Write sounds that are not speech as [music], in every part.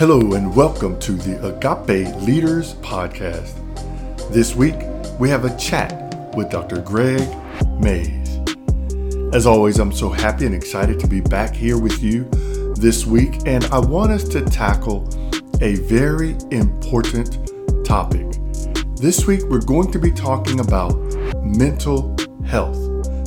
Hello, and welcome to the Agape Leaders Podcast. This week, we have a chat with Dr. Gregg Mays. As always, I'm so happy and excited to be back here with you this week, and I want us to tackle a very important topic. This week, we're going to be talking about mental health,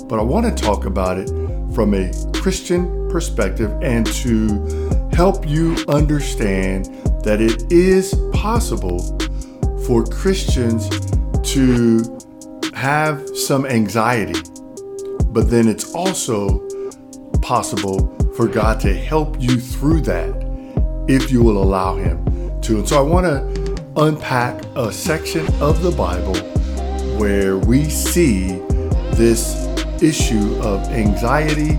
but I want to talk about it from a Christian perspective and to help you understand that it is possible for Christians to have some anxiety, but then it's also possible for God to help you through that if you will allow Him to. And so I want to unpack a section of the Bible where we see this issue of anxiety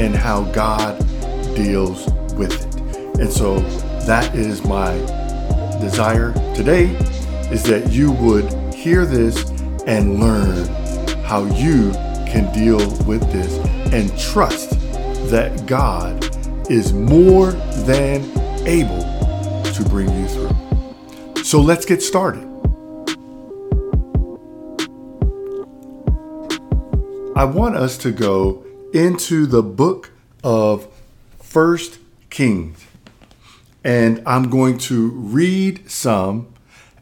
and how God deals with it. And so that is my desire today is that you would hear this and learn how you can deal with this and trust that God is more than able to bring you through. So let's get started. I want us to go into the book of First Kings. And I'm going to read some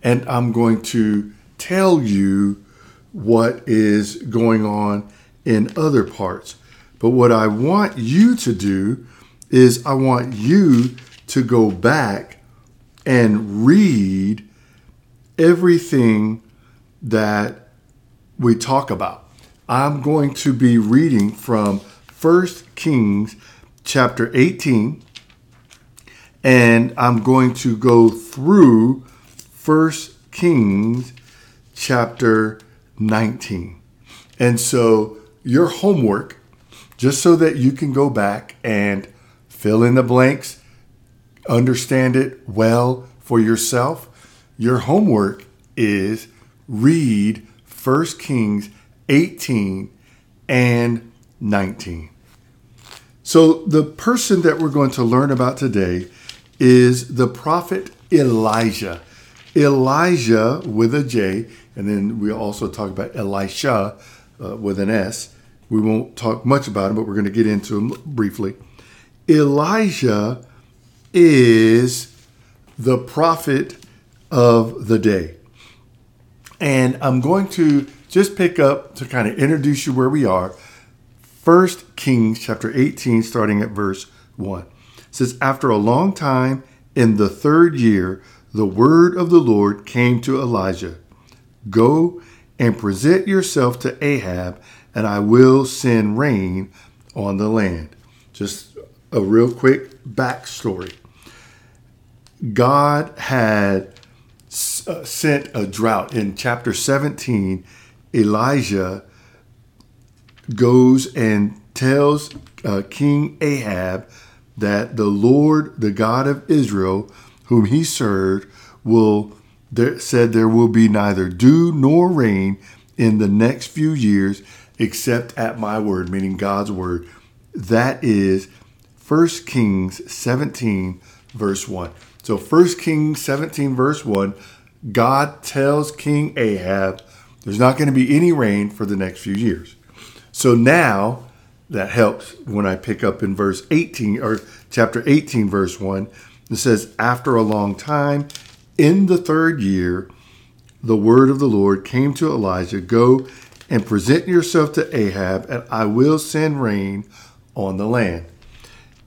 and I'm going to tell you what is going on in other parts. But what I want you to do is I want you to go back and read everything that we talk about. I'm going to be reading from 1 Kings chapter 18 and I'm going to go through First Kings chapter 19. And so your homework just so that you can go back and fill in the blanks, understand it well for yourself. Your homework is read 1 Kings 18 and 19. So, the person that we're going to learn about today is the prophet Elijah. Elijah with a J, and then we also talk about Elisha uh, with an S. We won't talk much about him, but we're going to get into him briefly. Elijah is the prophet of the day. And I'm going to just pick up to kind of introduce you where we are. First Kings chapter 18, starting at verse 1. Says, After a long time, in the third year, the word of the Lord came to Elijah Go and present yourself to Ahab, and I will send rain on the land. Just a real quick backstory. God had uh, sent a drought in chapter 17 Elijah goes and tells uh, King Ahab that the Lord, the God of Israel, whom he served, will there, said there will be neither dew nor rain in the next few years except at my word, meaning God's word. That is 1 Kings 17, verse 1. So 1 Kings 17, verse 1, God tells King Ahab, there's not going to be any rain for the next few years. So now that helps when I pick up in verse 18 or chapter 18, verse 1. It says, After a long time, in the third year, the word of the Lord came to Elijah Go and present yourself to Ahab, and I will send rain on the land.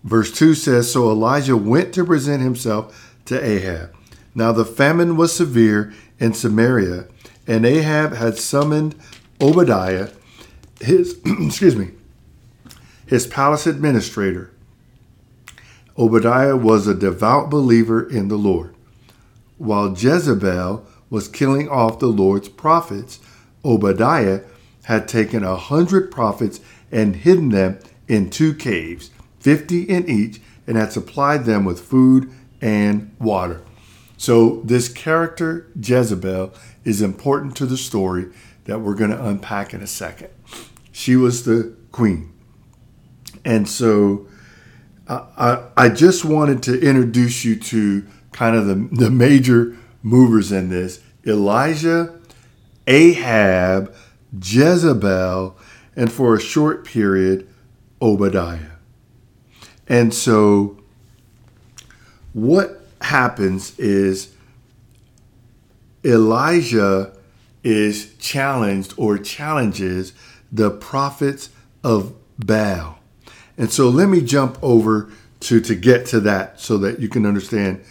Verse 2 says, So Elijah went to present himself to Ahab. Now the famine was severe in Samaria, and Ahab had summoned Obadiah, his [clears throat] excuse me, his palace administrator. Obadiah was a devout believer in the Lord. While Jezebel was killing off the Lord's prophets, Obadiah had taken a hundred prophets and hidden them in two caves, fifty in each, and had supplied them with food and water. So, this character, Jezebel, is important to the story that we're going to unpack in a second. She was the queen. And so, I, I just wanted to introduce you to kind of the, the major movers in this Elijah, Ahab, Jezebel, and for a short period, Obadiah. And so, what happens is Elijah is challenged or challenges the prophets of Baal. And so let me jump over to to get to that so that you can understand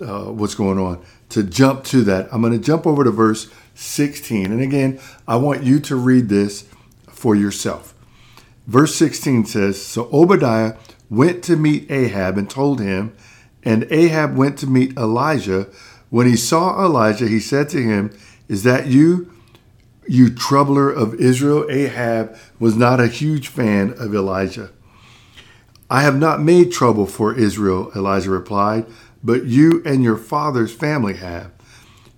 uh, what's going on. To jump to that, I'm going to jump over to verse 16. And again, I want you to read this for yourself. Verse 16 says So Obadiah went to meet Ahab and told him, and Ahab went to meet Elijah. When he saw Elijah, he said to him, Is that you, you troubler of Israel? Ahab was not a huge fan of Elijah. I have not made trouble for Israel, Elijah replied, but you and your father's family have.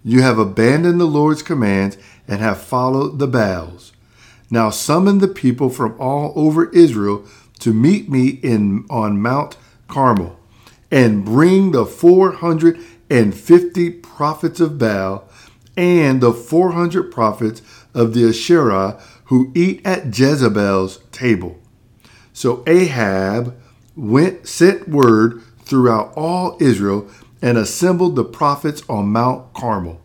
You have abandoned the Lord's commands and have followed the Baals. Now summon the people from all over Israel to meet me in on Mount Carmel, and bring the 450 prophets of Baal and the 400 prophets of the Asherah who eat at Jezebel's table. So Ahab went sent word throughout all Israel and assembled the prophets on Mount Carmel.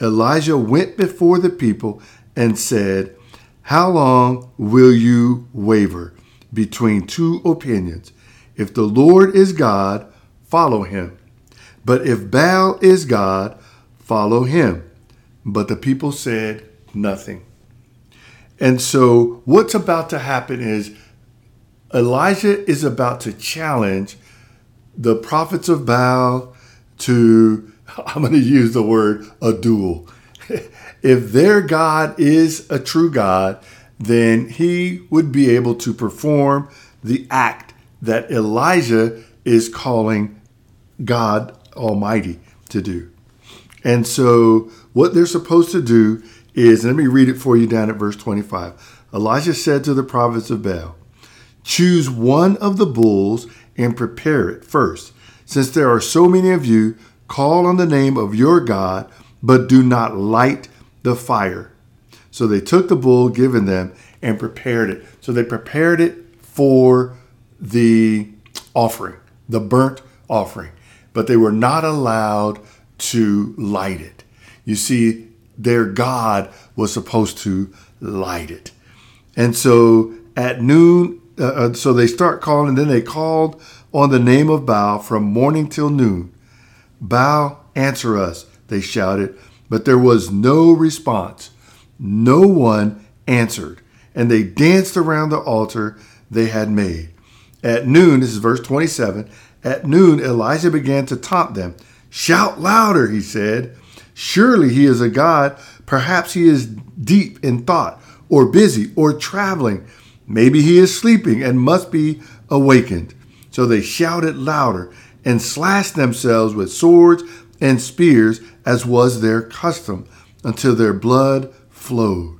Elijah went before the people and said, How long will you waver between two opinions? If the Lord is God, follow him. But if Baal is God, follow him. But the people said nothing. And so, what's about to happen is Elijah is about to challenge the prophets of Baal to, [laughs] I'm going to use the word, a duel. [laughs] if their God is a true God, then he would be able to perform the act that Elijah is calling God Almighty to do. And so, what they're supposed to do is, let me read it for you down at verse 25. Elijah said to the prophets of Baal, Choose one of the bulls and prepare it first. Since there are so many of you, call on the name of your God, but do not light the fire. So they took the bull given them and prepared it. So they prepared it for the offering, the burnt offering, but they were not allowed to light it. You see, their God was supposed to light it. And so at noon, uh, uh, so they start calling, and then they called on the name of Baal from morning till noon. Baal, answer us, they shouted, but there was no response. No one answered, and they danced around the altar they had made. At noon, this is verse 27, at noon, Elijah began to taunt them. Shout louder, he said. Surely he is a God. Perhaps he is deep in thought, or busy, or traveling. Maybe he is sleeping and must be awakened. So they shouted louder and slashed themselves with swords and spears, as was their custom, until their blood flowed.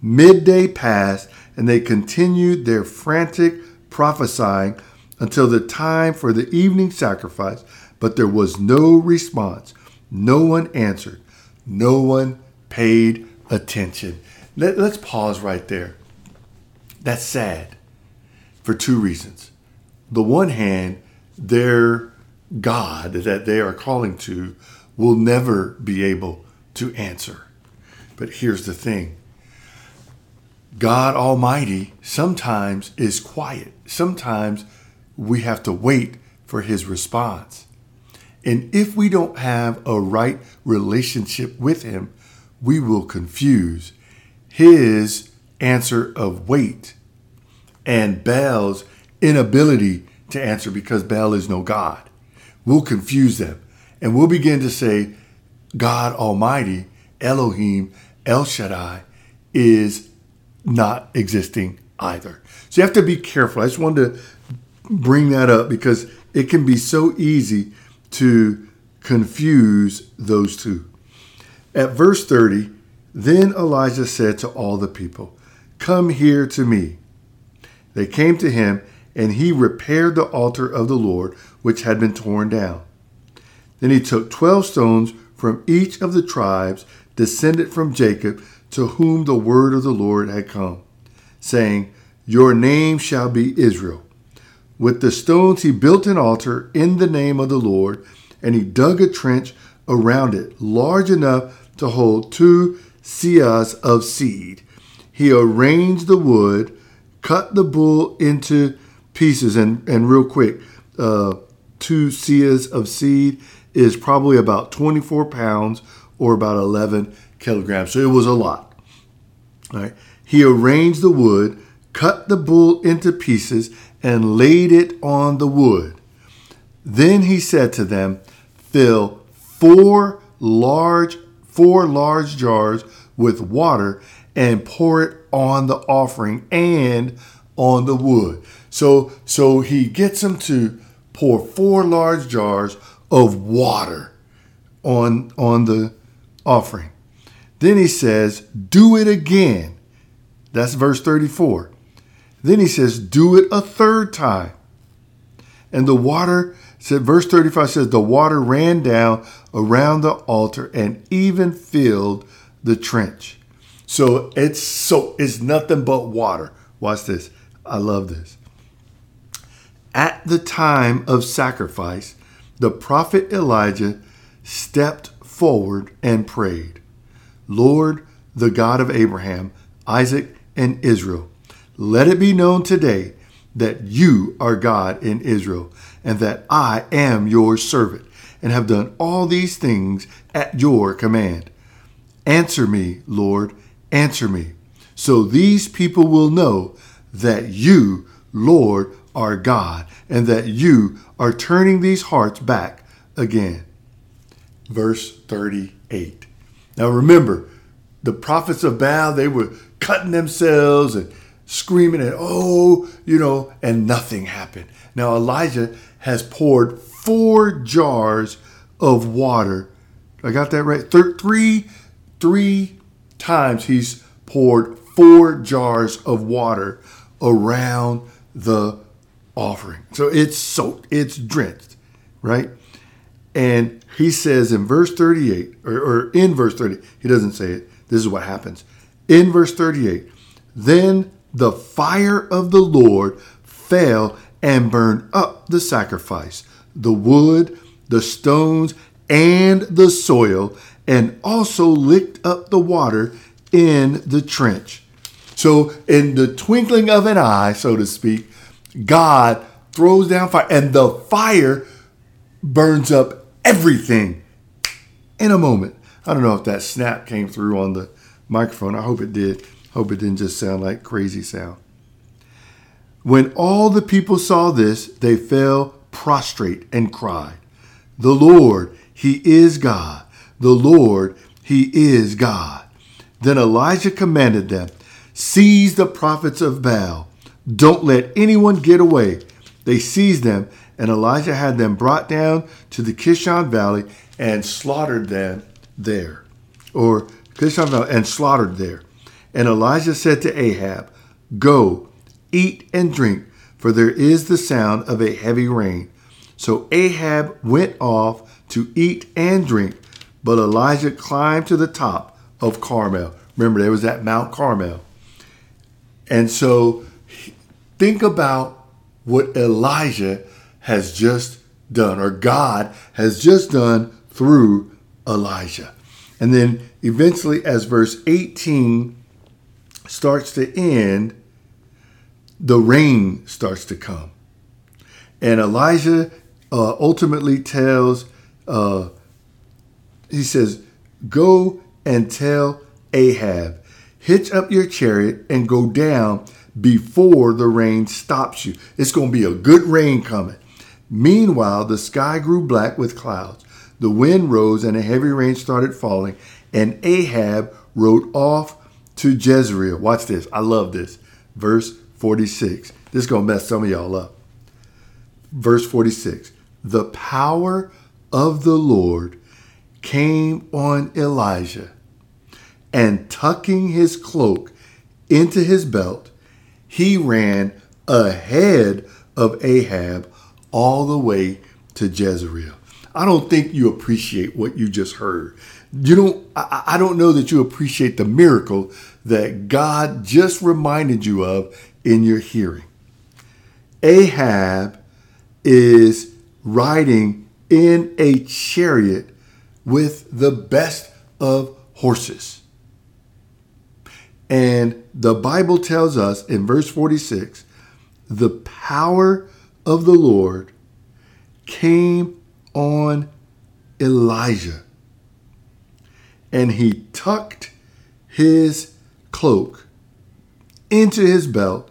Midday passed, and they continued their frantic prophesying until the time for the evening sacrifice, but there was no response. No one answered. No one paid attention. Let, us pause right there. That's sad for two reasons. The one hand, their God that they are calling to will never be able to answer. But here's the thing God Almighty sometimes is quiet. Sometimes we have to wait for his response. And if we don't have a right relationship with him, we will confuse his answer of wait and Baal's inability to answer because Baal is no God. We'll confuse them and we'll begin to say, God Almighty, Elohim, El Shaddai, is not existing either. So you have to be careful. I just wanted to bring that up because it can be so easy to confuse those two. At verse 30, then Elijah said to all the people, Come here to me. They came to him, and he repaired the altar of the Lord, which had been torn down. Then he took twelve stones from each of the tribes descended from Jacob, to whom the word of the Lord had come, saying, Your name shall be Israel. With the stones he built an altar in the name of the Lord, and he dug a trench around it, large enough to hold two seahs of seed. He arranged the wood, cut the bull into pieces, and, and real quick, uh, two seahs of seed is probably about 24 pounds or about 11 kilograms. So it was a lot. All right. He arranged the wood, cut the bull into pieces, and laid it on the wood. Then he said to them, Fill four large four large jars with water and pour it on the offering and on the wood. So so he gets them to pour four large jars of water on on the offering. Then he says, "Do it again." That's verse 34. Then he says, "Do it a third time." And the water said verse 35 says the water ran down around the altar and even filled the trench. So it's so it's nothing but water. Watch this. I love this. At the time of sacrifice, the prophet Elijah stepped forward and prayed, Lord, the God of Abraham, Isaac, and Israel, let it be known today that you are God in Israel, and that I am your servant, and have done all these things at your command. Answer me, Lord, answer me, so these people will know that you, Lord, are God, and that you are turning these hearts back again. Verse 38. Now remember, the prophets of Baal, they were cutting themselves and screaming and oh, you know, and nothing happened. Now Elijah has poured four jars of water. I got that right. three, three times he's poured four jars of water around the offering. So it's soaked, it's drenched, right? And he says in verse 38, or, or in verse 30, he doesn't say it. This is what happens. In verse 38, then the fire of the Lord fell and burned up the sacrifice, the wood, the stones, and the soil, and also licked up the water in the trench. So, in the twinkling of an eye, so to speak, God throws down fire, and the fire burns up everything in a moment. I don't know if that snap came through on the microphone. I hope it did. Hope it didn't just sound like crazy sound. When all the people saw this, they fell prostrate and cried, The Lord, He is God. The Lord, He is God. Then Elijah commanded them, Seize the prophets of Baal. Don't let anyone get away. They seized them, and Elijah had them brought down to the Kishon Valley and slaughtered them there. Or Kishon Valley and slaughtered there. And Elijah said to Ahab, Go, eat and drink, for there is the sound of a heavy rain. So Ahab went off to eat and drink, but Elijah climbed to the top of Carmel. Remember, there was that Mount Carmel. And so think about what Elijah has just done, or God has just done through Elijah. And then eventually, as verse 18 starts to end, the rain starts to come. And Elijah uh, ultimately tells, uh, he says, Go and tell Ahab, hitch up your chariot and go down before the rain stops you. It's going to be a good rain coming. Meanwhile, the sky grew black with clouds. The wind rose and a heavy rain started falling, and Ahab rode off to Jezreel. Watch this. I love this. Verse 46. This is going to mess some of y'all up. Verse 46. The power of the Lord came on Elijah, and tucking his cloak into his belt, he ran ahead of Ahab all the way to Jezreel. I don't think you appreciate what you just heard. You don't, I, I don't know that you appreciate the miracle that God just reminded you of in your hearing. Ahab is riding in a chariot with the best of horses. And the Bible tells us in verse 46 the power of the Lord came on Elijah, and he tucked his cloak into his belt,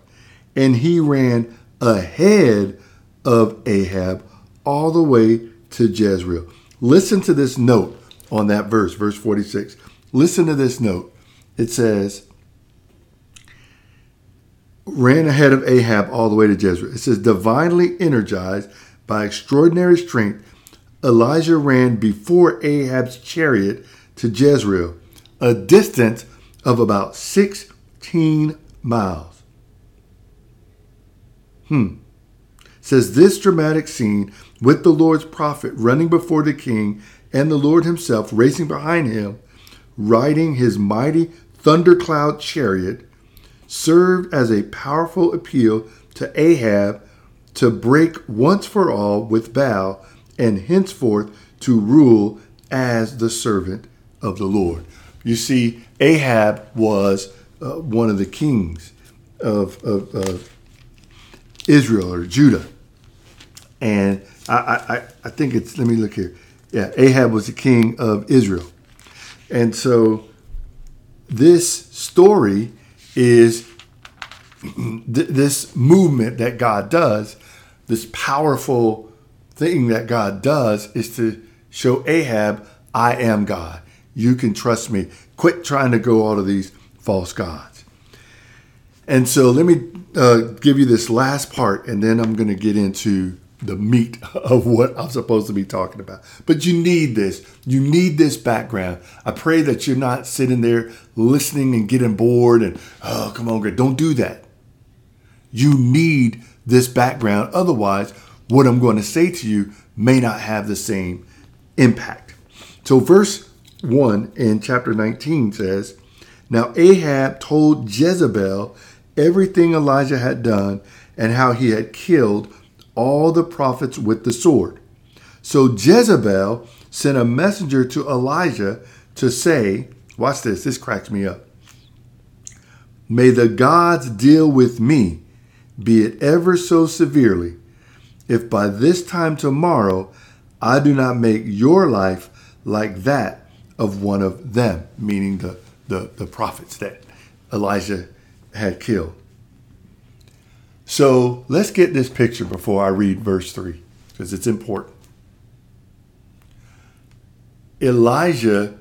and he ran ahead of Ahab all the way to Jezreel. Listen to this note on that verse, verse 46. Listen to this note. It says, ran ahead of Ahab all the way to Jezreel. It says, divinely energized by extraordinary strength, Elijah ran before Ahab's chariot to Jezreel, a distance of about 16 miles. Hmm. says this dramatic scene with the Lord's prophet running before the king and the Lord himself racing behind him, riding his mighty thundercloud chariot, served as a powerful appeal to Ahab to break once for all with Baal and henceforth to rule as the servant of the Lord. You see, Ahab was uh, one of the kings of, of, of, Israel or Judah. And I, I, I think it's, let me look here. Yeah, Ahab was the king of Israel. And so this story is [clears throat] th- this movement that God does, this powerful thing that God does is to show Ahab, I am God. You can trust me. Quit trying to go all of these false gods. And so let me uh, give you this last part, and then I'm going to get into the meat [laughs] of what I'm supposed to be talking about. But you need this. You need this background. I pray that you're not sitting there listening and getting bored and, oh, come on, Gregg. Don't do that. You need this background. Otherwise, what I'm going to say to you may not have the same impact. So, verse 1 in chapter 19 says, Now Ahab told Jezebel everything Elijah had done and how he had killed all the prophets with the sword. So Jezebel sent a messenger to Elijah to say, Watch this, this cracks me up. May the gods deal with me be it ever so severely, if by this time tomorrow I do not make your life like that of one of them, meaning the, the, the prophets that Elijah had killed. So let's get this picture before I read verse 3, because it's important. Elijah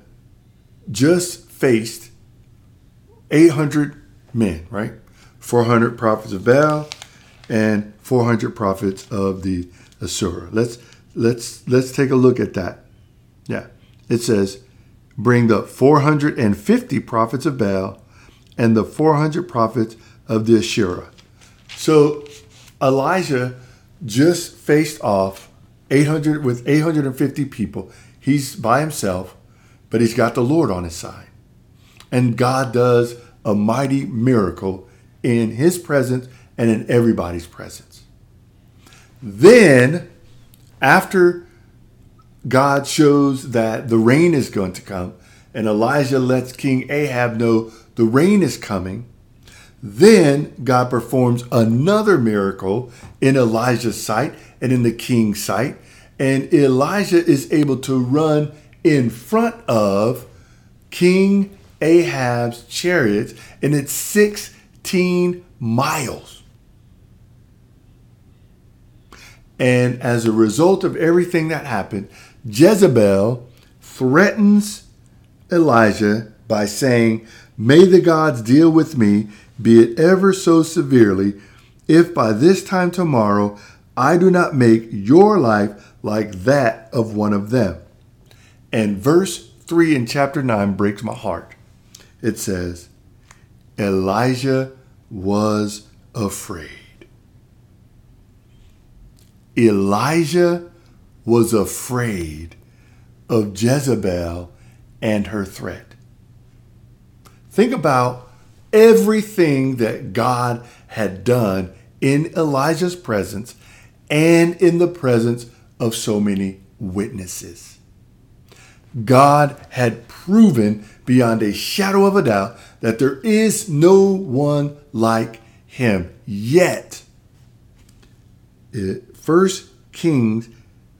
just faced 800 men, right? 400 prophets of Baal, and 400 prophets of the Asherah. Let's let's let's take a look at that. Yeah, it says, "Bring the 450 prophets of Baal and the 400 prophets of the Asherah." So Elijah just faced off 800 with 850 people. He's by himself, but he's got the Lord on his side. And God does a mighty miracle in his presence and in everybody's presence. Then, after God shows that the rain is going to come, and Elijah lets King Ahab know the rain is coming, then God performs another miracle in Elijah's sight and in the king's sight. And Elijah is able to run in front of King Ahab's chariots, and it's 16 miles. And as a result of everything that happened, Jezebel threatens Elijah by saying, May the gods deal with me, be it ever so severely, if by this time tomorrow I do not make your life like that of one of them. And verse 3 in chapter 9 breaks my heart. It says, Elijah was afraid. Elijah was afraid of Jezebel and her threat. Think about everything that God had done in Elijah's presence and in the presence of so many witnesses. God had proven beyond a shadow of a doubt that there is no one like him. Yet, 1 Kings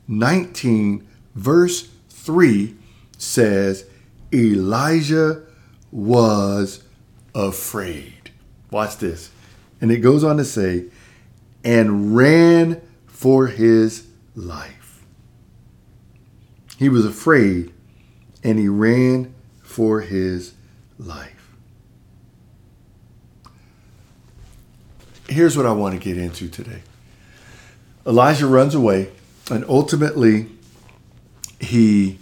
19, verse 3 says, Elijah was afraid. Watch this. And it goes on to say, and ran for his life. He was afraid and he ran for his life. Here's what I want to get into today. Elijah runs away, and ultimately, he,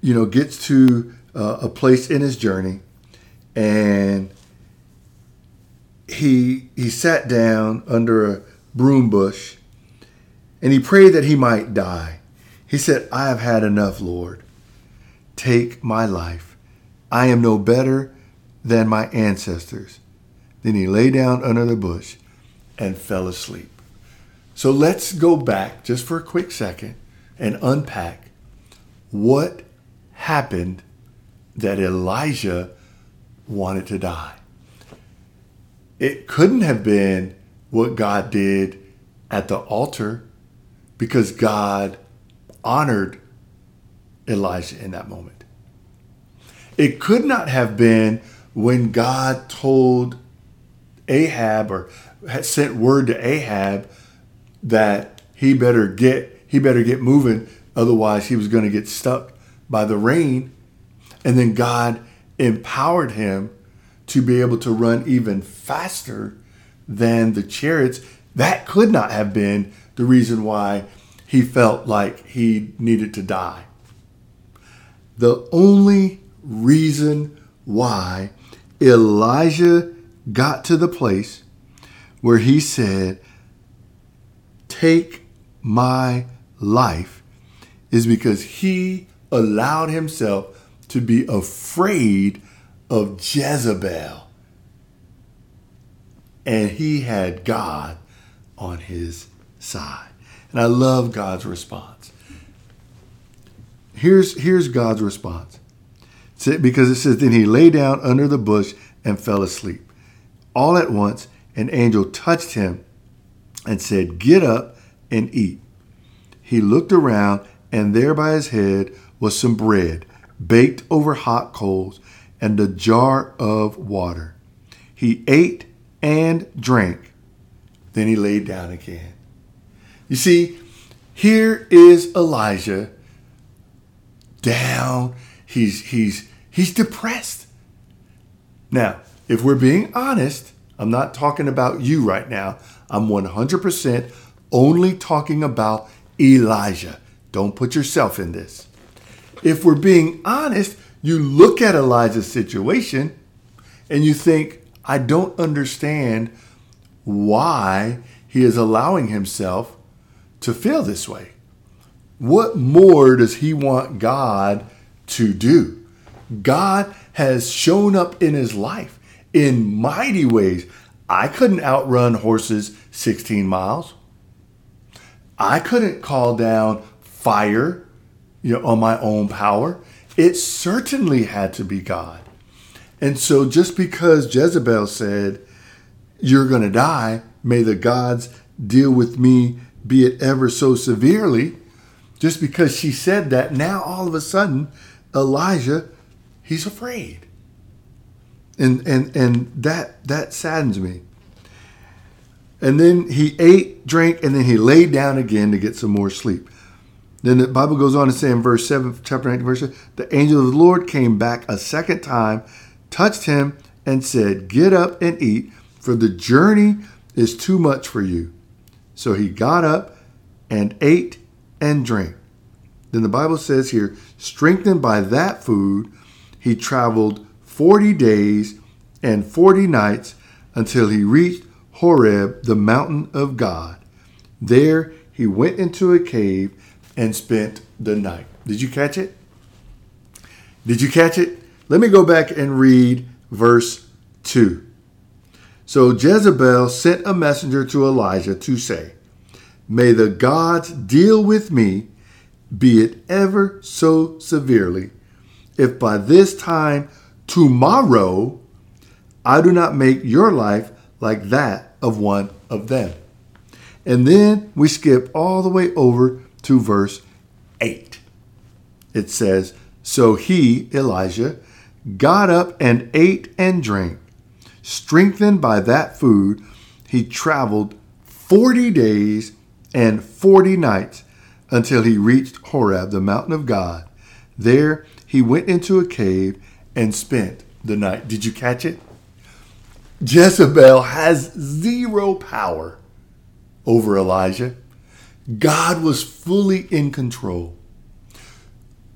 you know, gets to uh, a place in his journey, and he he sat down under a broom bush, and he prayed that he might die. He said, "I have had enough, Lord. Take my life. I am no better than my ancestors." Then he lay down under the bush and fell asleep. So let's go back just for a quick second and unpack what happened that Elijah wanted to die. It couldn't have been what God did at the altar because God honored Elijah in that moment. It could not have been when God told Ahab or had sent word to Ahab that he better get he better get moving otherwise he was going to get stuck by the rain and then God empowered him to be able to run even faster than the chariots. That could not have been the reason why he felt like he needed to die. The only reason why Elijah got to the place where he said, Take my life, is because he allowed himself to be afraid of Jezebel. And he had God on his side. And I love God's response. Here's, here's God's response. Because it says, Then he lay down under the bush and fell asleep. All at once, an angel touched him and said, Get up and eat. He looked around, and there by his head was some bread baked over hot coals and a jar of water. He ate and drank. Then he laid down again. You see, here is Elijah down. He's he's he's depressed. Now, if we're being honest, I'm not talking about you right now. I'm 100% only talking about Elijah. Don't put yourself in this. If we're being honest, you look at Elijah's situation and you think, I don't understand why he is allowing himself to feel this way. What more does he want God to do? God has shown up in his life in mighty ways. I couldn't outrun horses 16 miles. I couldn't call down fire you know, on my own power. It certainly had to be God. And so just because Jezebel said, You're going to die, may the gods deal with me, be it ever so severely, just because she said that, now all of a sudden, Elijah, he's afraid and and and that that saddens me. And then he ate, drank, and then he laid down again to get some more sleep. Then the Bible goes on to say in verse 7, chapter 19, verse 7, the angel of the Lord came back a second time, touched him, and said, Get up and eat, for the journey is too much for you. So he got up and ate and drank. Then the Bible says here, strengthened by that food, he traveled 40 days and 40 nights until he reached Horeb, the mountain of God. There he went into a cave and spent the night. Did you catch it? Did you catch it? Let me go back and read verse 2. So Jezebel sent a messenger to Elijah to say, May the gods deal with me, be it ever so severely, if by this time tomorrow I do not make your life like that of one of them. And then we skip all the way over to verse 8. It says, So he, Elijah, got up and ate and drank. Strengthened by that food, he traveled 40 days and 40 nights until he reached Horeb, the mountain of God. There he went into a cave and spent the night. Did you catch it? Jezebel has zero power over Elijah. God was fully in control.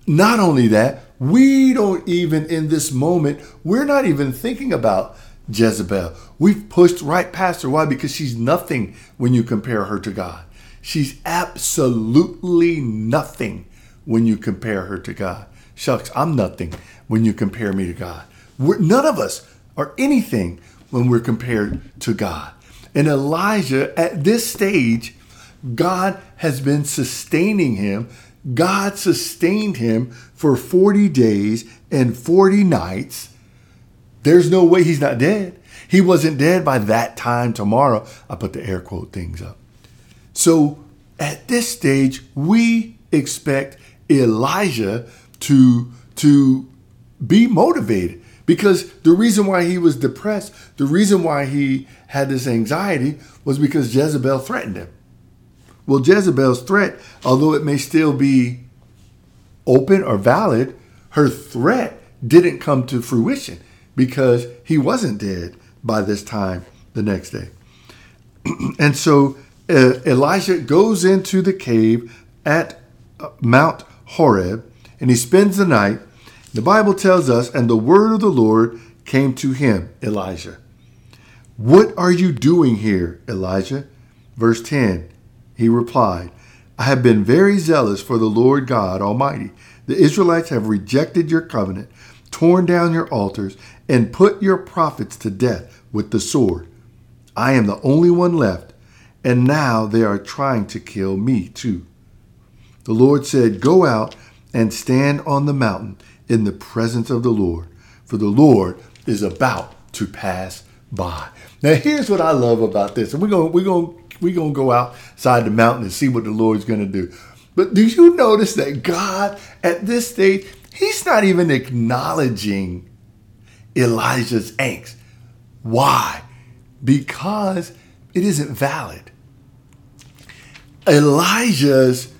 Not only that, we don't even in this moment, we're not even thinking about Jezebel. We've pushed right past her. Why? Because she's nothing when you compare her to God. She's absolutely nothing when you compare her to God. Shucks, I'm nothing when you compare me to God. We're, none of us are anything when we're compared to God. And Elijah, at this stage, God has been sustaining him. God sustained him for 40 days and 40 nights. There's no way he's not dead. He wasn't dead by that time tomorrow. I put the air quote things up. So at this stage, we expect Elijah to, to be motivated because the reason why he was depressed, the reason why he had this anxiety was because Jezebel threatened him. Well, Jezebel's threat, although it may still be open or valid, her threat didn't come to fruition because he wasn't dead by this time the next day. [clears throat] and so uh, Elijah goes into the cave at uh, Mount Horeb and he spends the night. The Bible tells us, and the word of the Lord came to him, Elijah. What are you doing here, Elijah? Verse 10 He replied, I have been very zealous for the Lord God Almighty. The Israelites have rejected your covenant, torn down your altars, and put your prophets to death with the sword. I am the only one left, and now they are trying to kill me too. The Lord said, Go out and stand on the mountain in the presence of the Lord, for the Lord is about to pass by. Now, here's what I love about this, and we're gonna we're gonna we're gonna go outside the mountain and see what the Lord's gonna do. But do you notice that God at this stage, He's not even acknowledging Elijah's angst. Why? Because it isn't valid. Elijah's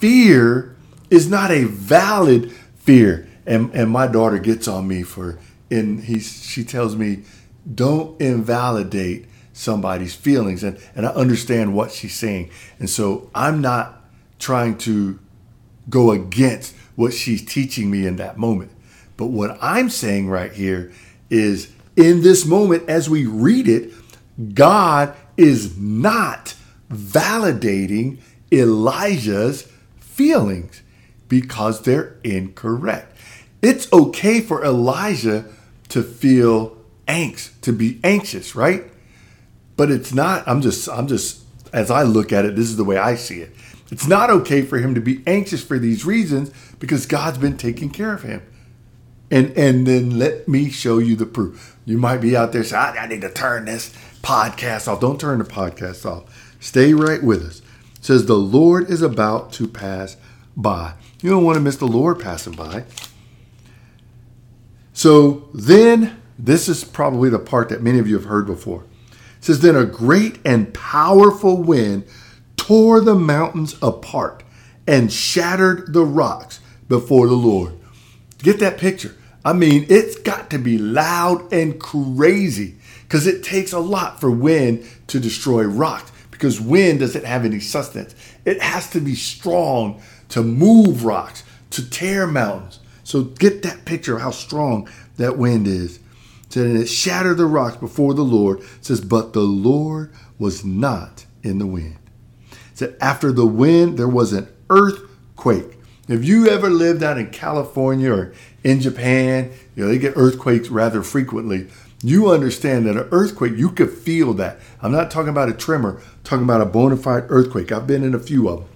fear is not a valid fear. And, and my daughter gets on me for, and he, she tells me, don't invalidate somebody's feelings. And, and I understand what she's saying. And so I'm not trying to go against what she's teaching me in that moment. But what I'm saying right here is in this moment, as we read it, God is not validating Elijah's feelings because they're incorrect. It's okay for Elijah to feel angst, to be anxious, right? But it's not, I'm just, I'm just, as I look at it, this is the way I see it. It's not okay for him to be anxious for these reasons because God's been taking care of him. And and then let me show you the proof. You might be out there saying, I, I need to turn this podcast off. Don't turn the podcast off. Stay right with us. It says the Lord is about to pass by. You don't want to miss the Lord passing by. So then, this is probably the part that many of you have heard before. Says, Then a great and powerful wind tore the mountains apart and shattered the rocks before the Lord. Get that picture. I mean, it's got to be loud and crazy because it takes a lot for wind to destroy rocks because wind doesn't have any sustenance. It has to be strong to move rocks, to tear mountains. So get that picture of how strong that wind is. Said, and it shattered the rocks before the Lord. It says, but the Lord was not in the wind. It said, after the wind, there was an earthquake. If you ever lived out in California or in Japan, you know, they get earthquakes rather frequently. You understand that an earthquake, you could feel that. I'm not talking about a tremor, I'm talking about a bona fide earthquake. I've been in a few of them.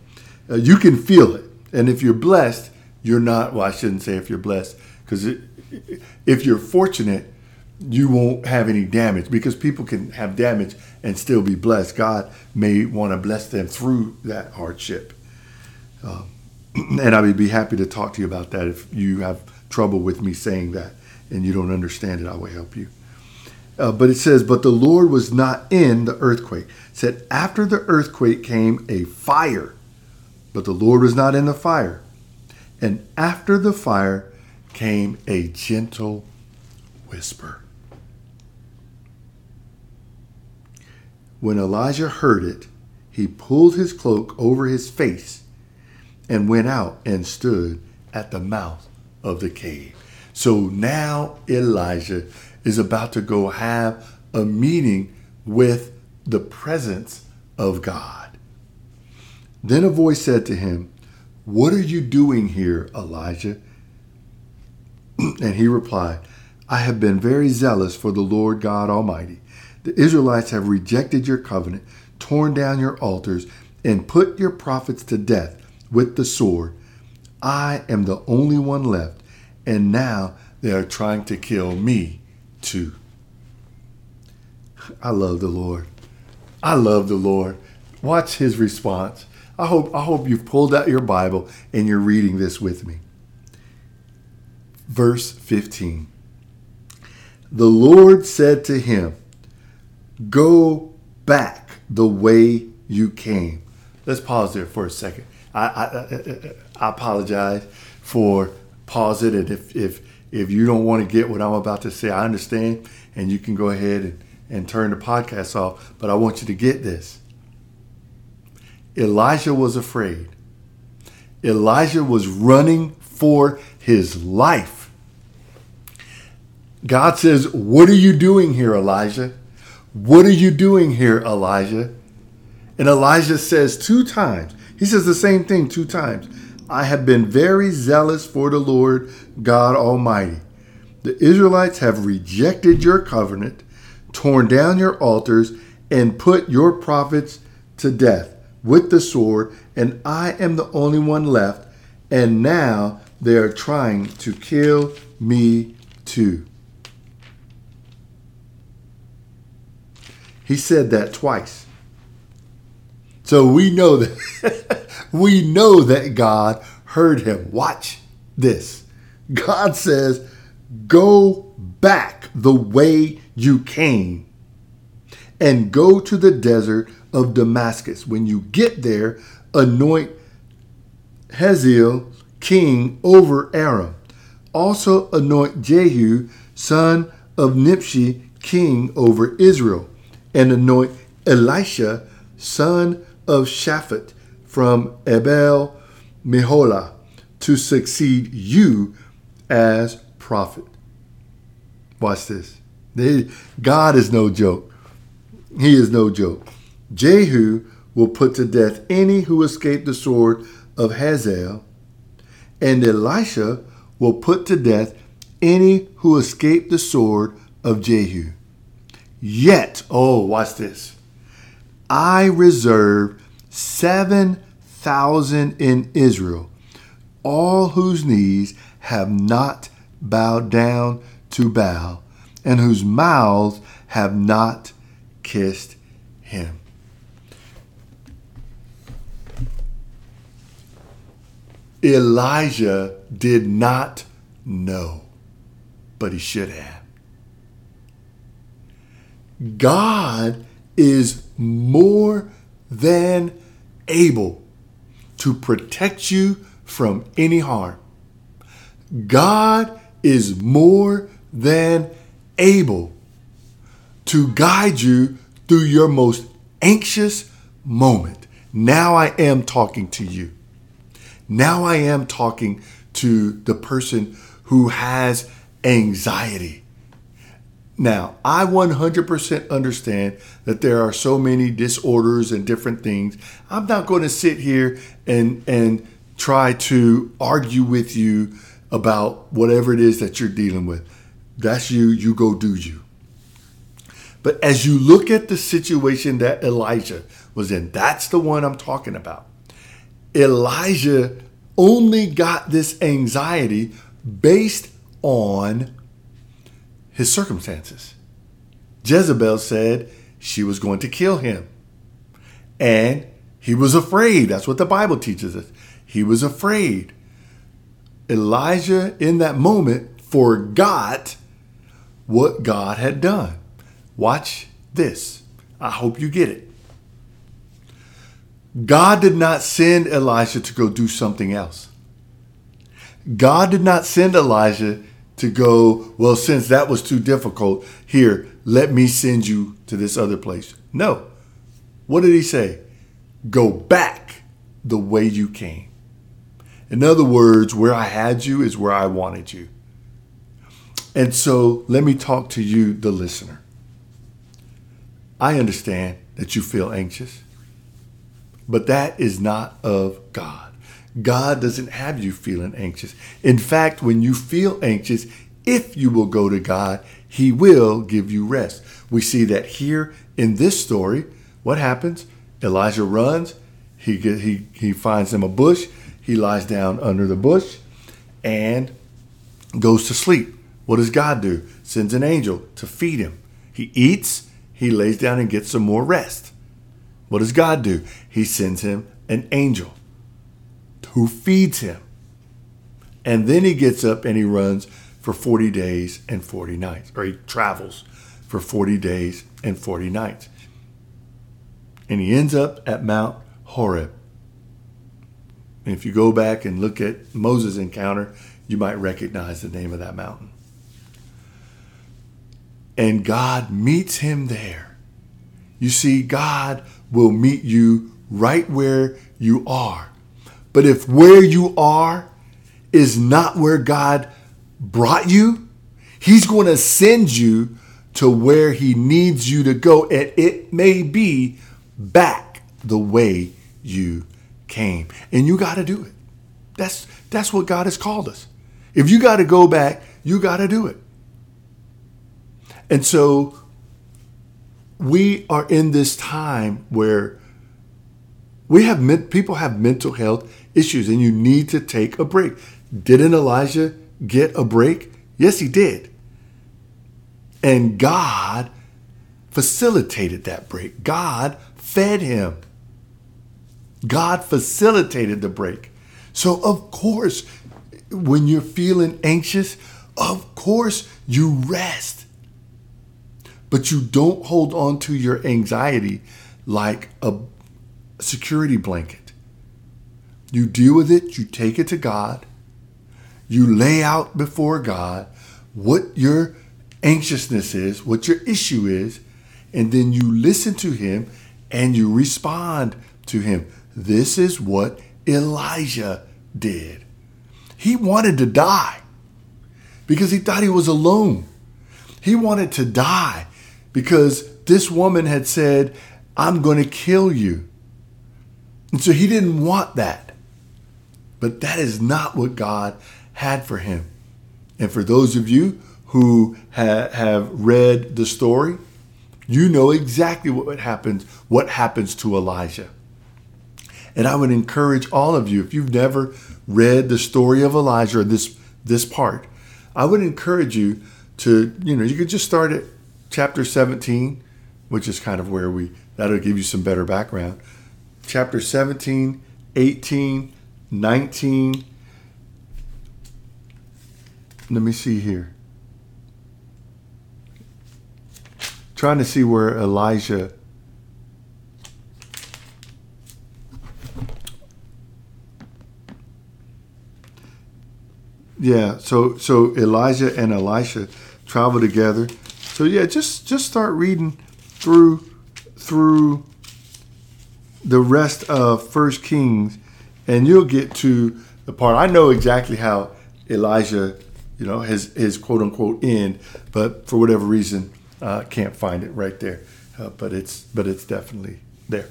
Uh, you can feel it. And if you're blessed, you're not, well, I shouldn't say if you're blessed, because if you're fortunate, you won't have any damage because people can have damage and still be blessed. God may want to bless them through that hardship. Um, [clears throat] and I would be happy to talk to you about that if you have trouble with me saying that and you don't understand it. I will help you. Uh, but it says, but the Lord was not in the earthquake. It said, after the earthquake came a fire, but the Lord was not in the fire. And after the fire came a gentle whisper. When Elijah heard it, he pulled his cloak over his face and went out and stood at the mouth of the cave. So now Elijah is about to go have a meeting with the presence of God. Then a voice said to him, What are you doing here, Elijah? [clears throat] and he replied, I have been very zealous for the Lord God Almighty. The Israelites have rejected your covenant, torn down your altars, and put your prophets to death with the sword. I am the only one left, and now they are trying to kill me too. I love the Lord. I love the Lord. Watch his response. I hope I hope you've pulled out your Bible and you're reading this with me. Verse 15. The Lord said to him, Go back the way you came. Let's pause there for a second. I, I, I apologize for pausing it. If, if, if you don't want to get what I'm about to say, I understand, and you can go ahead and, and turn the podcast off. But I want you to get this. Elijah was afraid. Elijah was running for his life. God says, What are you doing here, Elijah? What are you doing here, Elijah? And Elijah says two times, he says the same thing two times. I have been very zealous for the Lord God Almighty. The Israelites have rejected your covenant, torn down your altars, and put your prophets to death with the sword, and I am the only one left, and now they are trying to kill me too. He said that twice. So we know that [laughs] we know that God heard him. Watch this. God says, "Go back the way you came and go to the desert of Damascus. When you get there, anoint Hazael king over Aram. Also anoint Jehu son of Nimshi king over Israel, and anoint Elisha son of Shaphat from Abel Meholah to succeed you as prophet. Watch this. God is no joke. He is no joke. Jehu will put to death any who escape the sword of Hazael, and Elisha will put to death any who escape the sword of Jehu. Yet, oh, watch this. I reserve 7,000 in Israel, all whose knees have not bowed down to Baal, and whose mouths have not kissed him. Elijah did not know, but he should have. God is more than able to protect you from any harm. God is more than able to guide you through your most anxious moment. Now I am talking to you. Now I am talking to the person who has anxiety. Now, I 100% understand that there are so many disorders and different things. I'm not going to sit here and and try to argue with you about whatever it is that you're dealing with. That's you, you go do you. But as you look at the situation that Elijah was in, that's the one I'm talking about. Elijah only got this anxiety based on his circumstances. Jezebel said she was going to kill him. And he was afraid. That's what the Bible teaches us. He was afraid. Elijah, in that moment, forgot what God had done. Watch this. I hope you get it. God did not send Elijah to go do something else. God did not send Elijah to go, well, since that was too difficult, here, let me send you to this other place. No. What did he say? Go back the way you came. In other words, where I had you is where I wanted you. And so let me talk to you, the listener. I understand that you feel anxious, but that is not of God. God doesn't have you feeling anxious. In fact, when you feel anxious, if you will go to God, He will give you rest. We see that here in this story. What happens? Elijah runs. He get, he he finds him a bush. He lies down under the bush, and goes to sleep. What does God do? Sends an angel to feed him. He eats. He lays down and gets some more rest. What does God do? He sends him an angel who feeds him. And then he gets up and he runs for 40 days and 40 nights, or he travels for 40 days and 40 nights. And he ends up at Mount Horeb. And if you go back and look at Moses' encounter, you might recognize the name of that mountain. And God meets him there. You see, God will meet you right where you are. But if where you are is not where God brought you, He's going to send you to where He needs you to go. And it may be back the way you came. And you got to do it. That's, that's what God has called us. If you got to go back, you got to do it. And so we are in this time where we have people have mental health issues and you need to take a break. Didn't Elijah get a break? Yes, he did. And God facilitated that break. God fed him. God facilitated the break. So, of course, when you're feeling anxious, of course, you rest. But you don't hold on to your anxiety like a security blanket. You deal with it, you take it to God, you lay out before God what your anxiousness is, what your issue is, and then you listen to Him and you respond to Him. This is what Elijah did. He wanted to die because he thought he was alone. He wanted to die because this woman had said, I'm going to kill you. And so he didn't want that. But that is not what God had for him. And for those of you who ha- have read the story, you know exactly what happens, what happens to Elijah. And I would encourage all of you, if you've never read the story of Elijah, this this part, I would encourage you to, you know, you could just start at chapter 17, which is kind of where we that'll give you some better background. Chapter 17, 18, 19. Let me see here. Trying to see where Elijah. Yeah, so so Elijah and Elisha travel together. So yeah, just just start reading through through the rest of First Kings and you'll get to the part. I know exactly how Elijah, you know, his his quote unquote end, but for whatever reason, uh, can't find it right there. Uh, but it's but it's definitely there.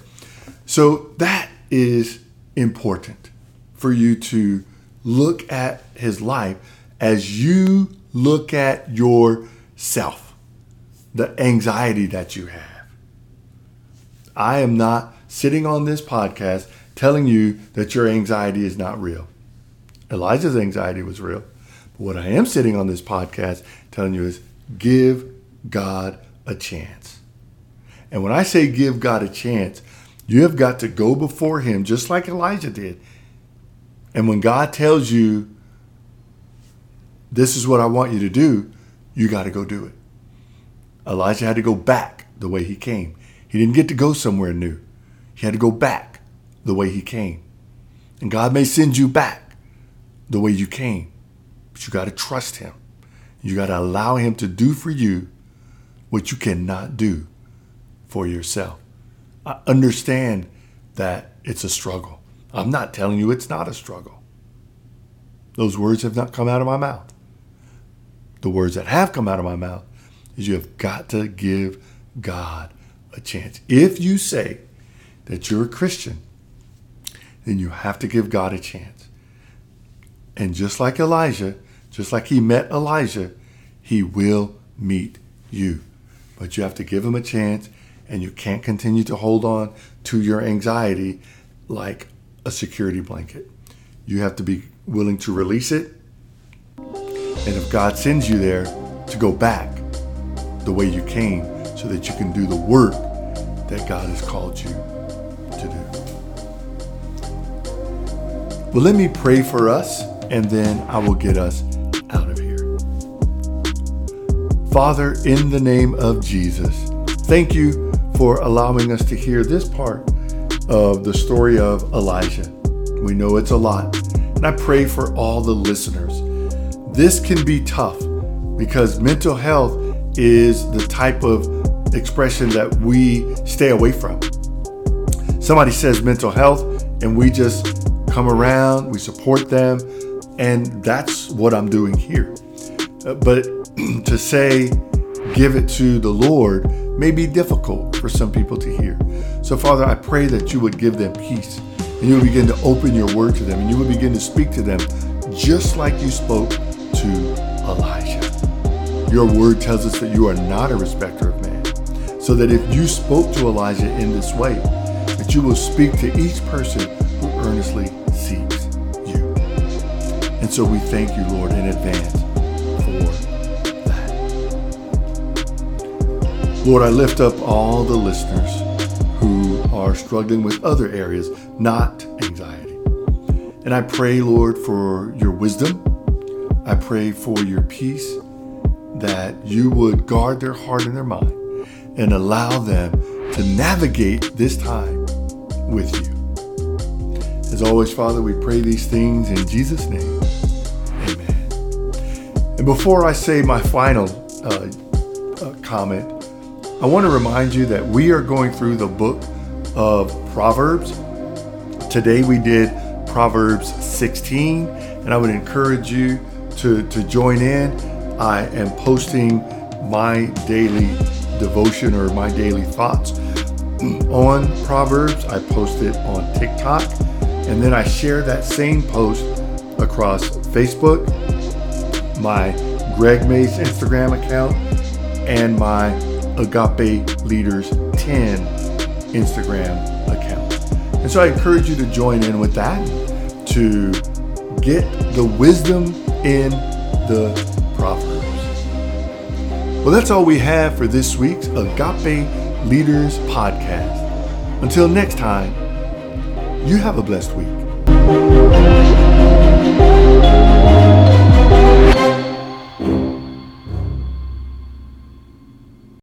So that is important for you to look at his life as you look at yourself, the anxiety that you have. I am not sitting on this podcast telling you that your anxiety is not real. Elijah's anxiety was real. But what I am sitting on this podcast telling you is give God a chance. And when I say give God a chance, you have got to go before Him just like Elijah did. And when God tells you, this is what I want you to do, you got to go do it. Elijah had to go back the way he came. He didn't get to go somewhere new. He had to go back the way he came. And God may send you back the way you came, but you got to trust him. You got to allow him to do for you what you cannot do for yourself. I understand that it's a struggle. I'm not telling you it's not a struggle. Those words have not come out of my mouth. The words that have come out of my mouth is you have got to give God a chance. If you say that you're a Christian, then you have to give God a chance. And just like Elijah, just like he met Elijah, he will meet you. But you have to give him a chance, and you can't continue to hold on to your anxiety like a security blanket. You have to be willing to release it. And if God sends you there, to go back the way you came so that you can do the work that God has called you to do. Well, let me pray for us and then I will get us out of here. Father, in the name of Jesus, thank you for allowing us to hear this part of the story of Elijah. We know it's a lot. And I pray for all the listeners. This can be tough because mental health is the type of expression that we stay away from. Somebody says mental health, and we just come around, we support them, and that's what I'm doing here. Uh, but [clears throat] to say, give it to the Lord may be difficult for some people to hear. So, Father, I pray that you would give them peace and you would begin to open your word to them and you would begin to speak to them just like you spoke to Elijah. Your word tells us that you are not a respecter of man. So that if you spoke to Elijah in this way, that you will speak to each person who earnestly seeks you. And so we thank you, Lord, in advance for that. Lord, I lift up all the listeners who are struggling with other areas, not anxiety. And I pray, Lord, for your wisdom. I pray for your peace, that you would guard their heart and their mind and allow them to navigate this time with you. As always, Father, we pray these things in Jesus' name. Amen. And before I say my final uh, uh, comment, I want to remind you that we are going through the book of Proverbs. Today we did Proverbs 16, and I would encourage you to, to join in. I am posting my daily devotion or my daily thoughts [clears throat] on Proverbs. I post it on TikTok, and then I share that same post across Facebook, my Gregg Mays Instagram account, and my Agape Leaders 10 Instagram account. And so I encourage you to join in with that to get the wisdom in the Proverbs. Well, that's all we have for this week's Agape Leaders Podcast. Until next time, you have a blessed week.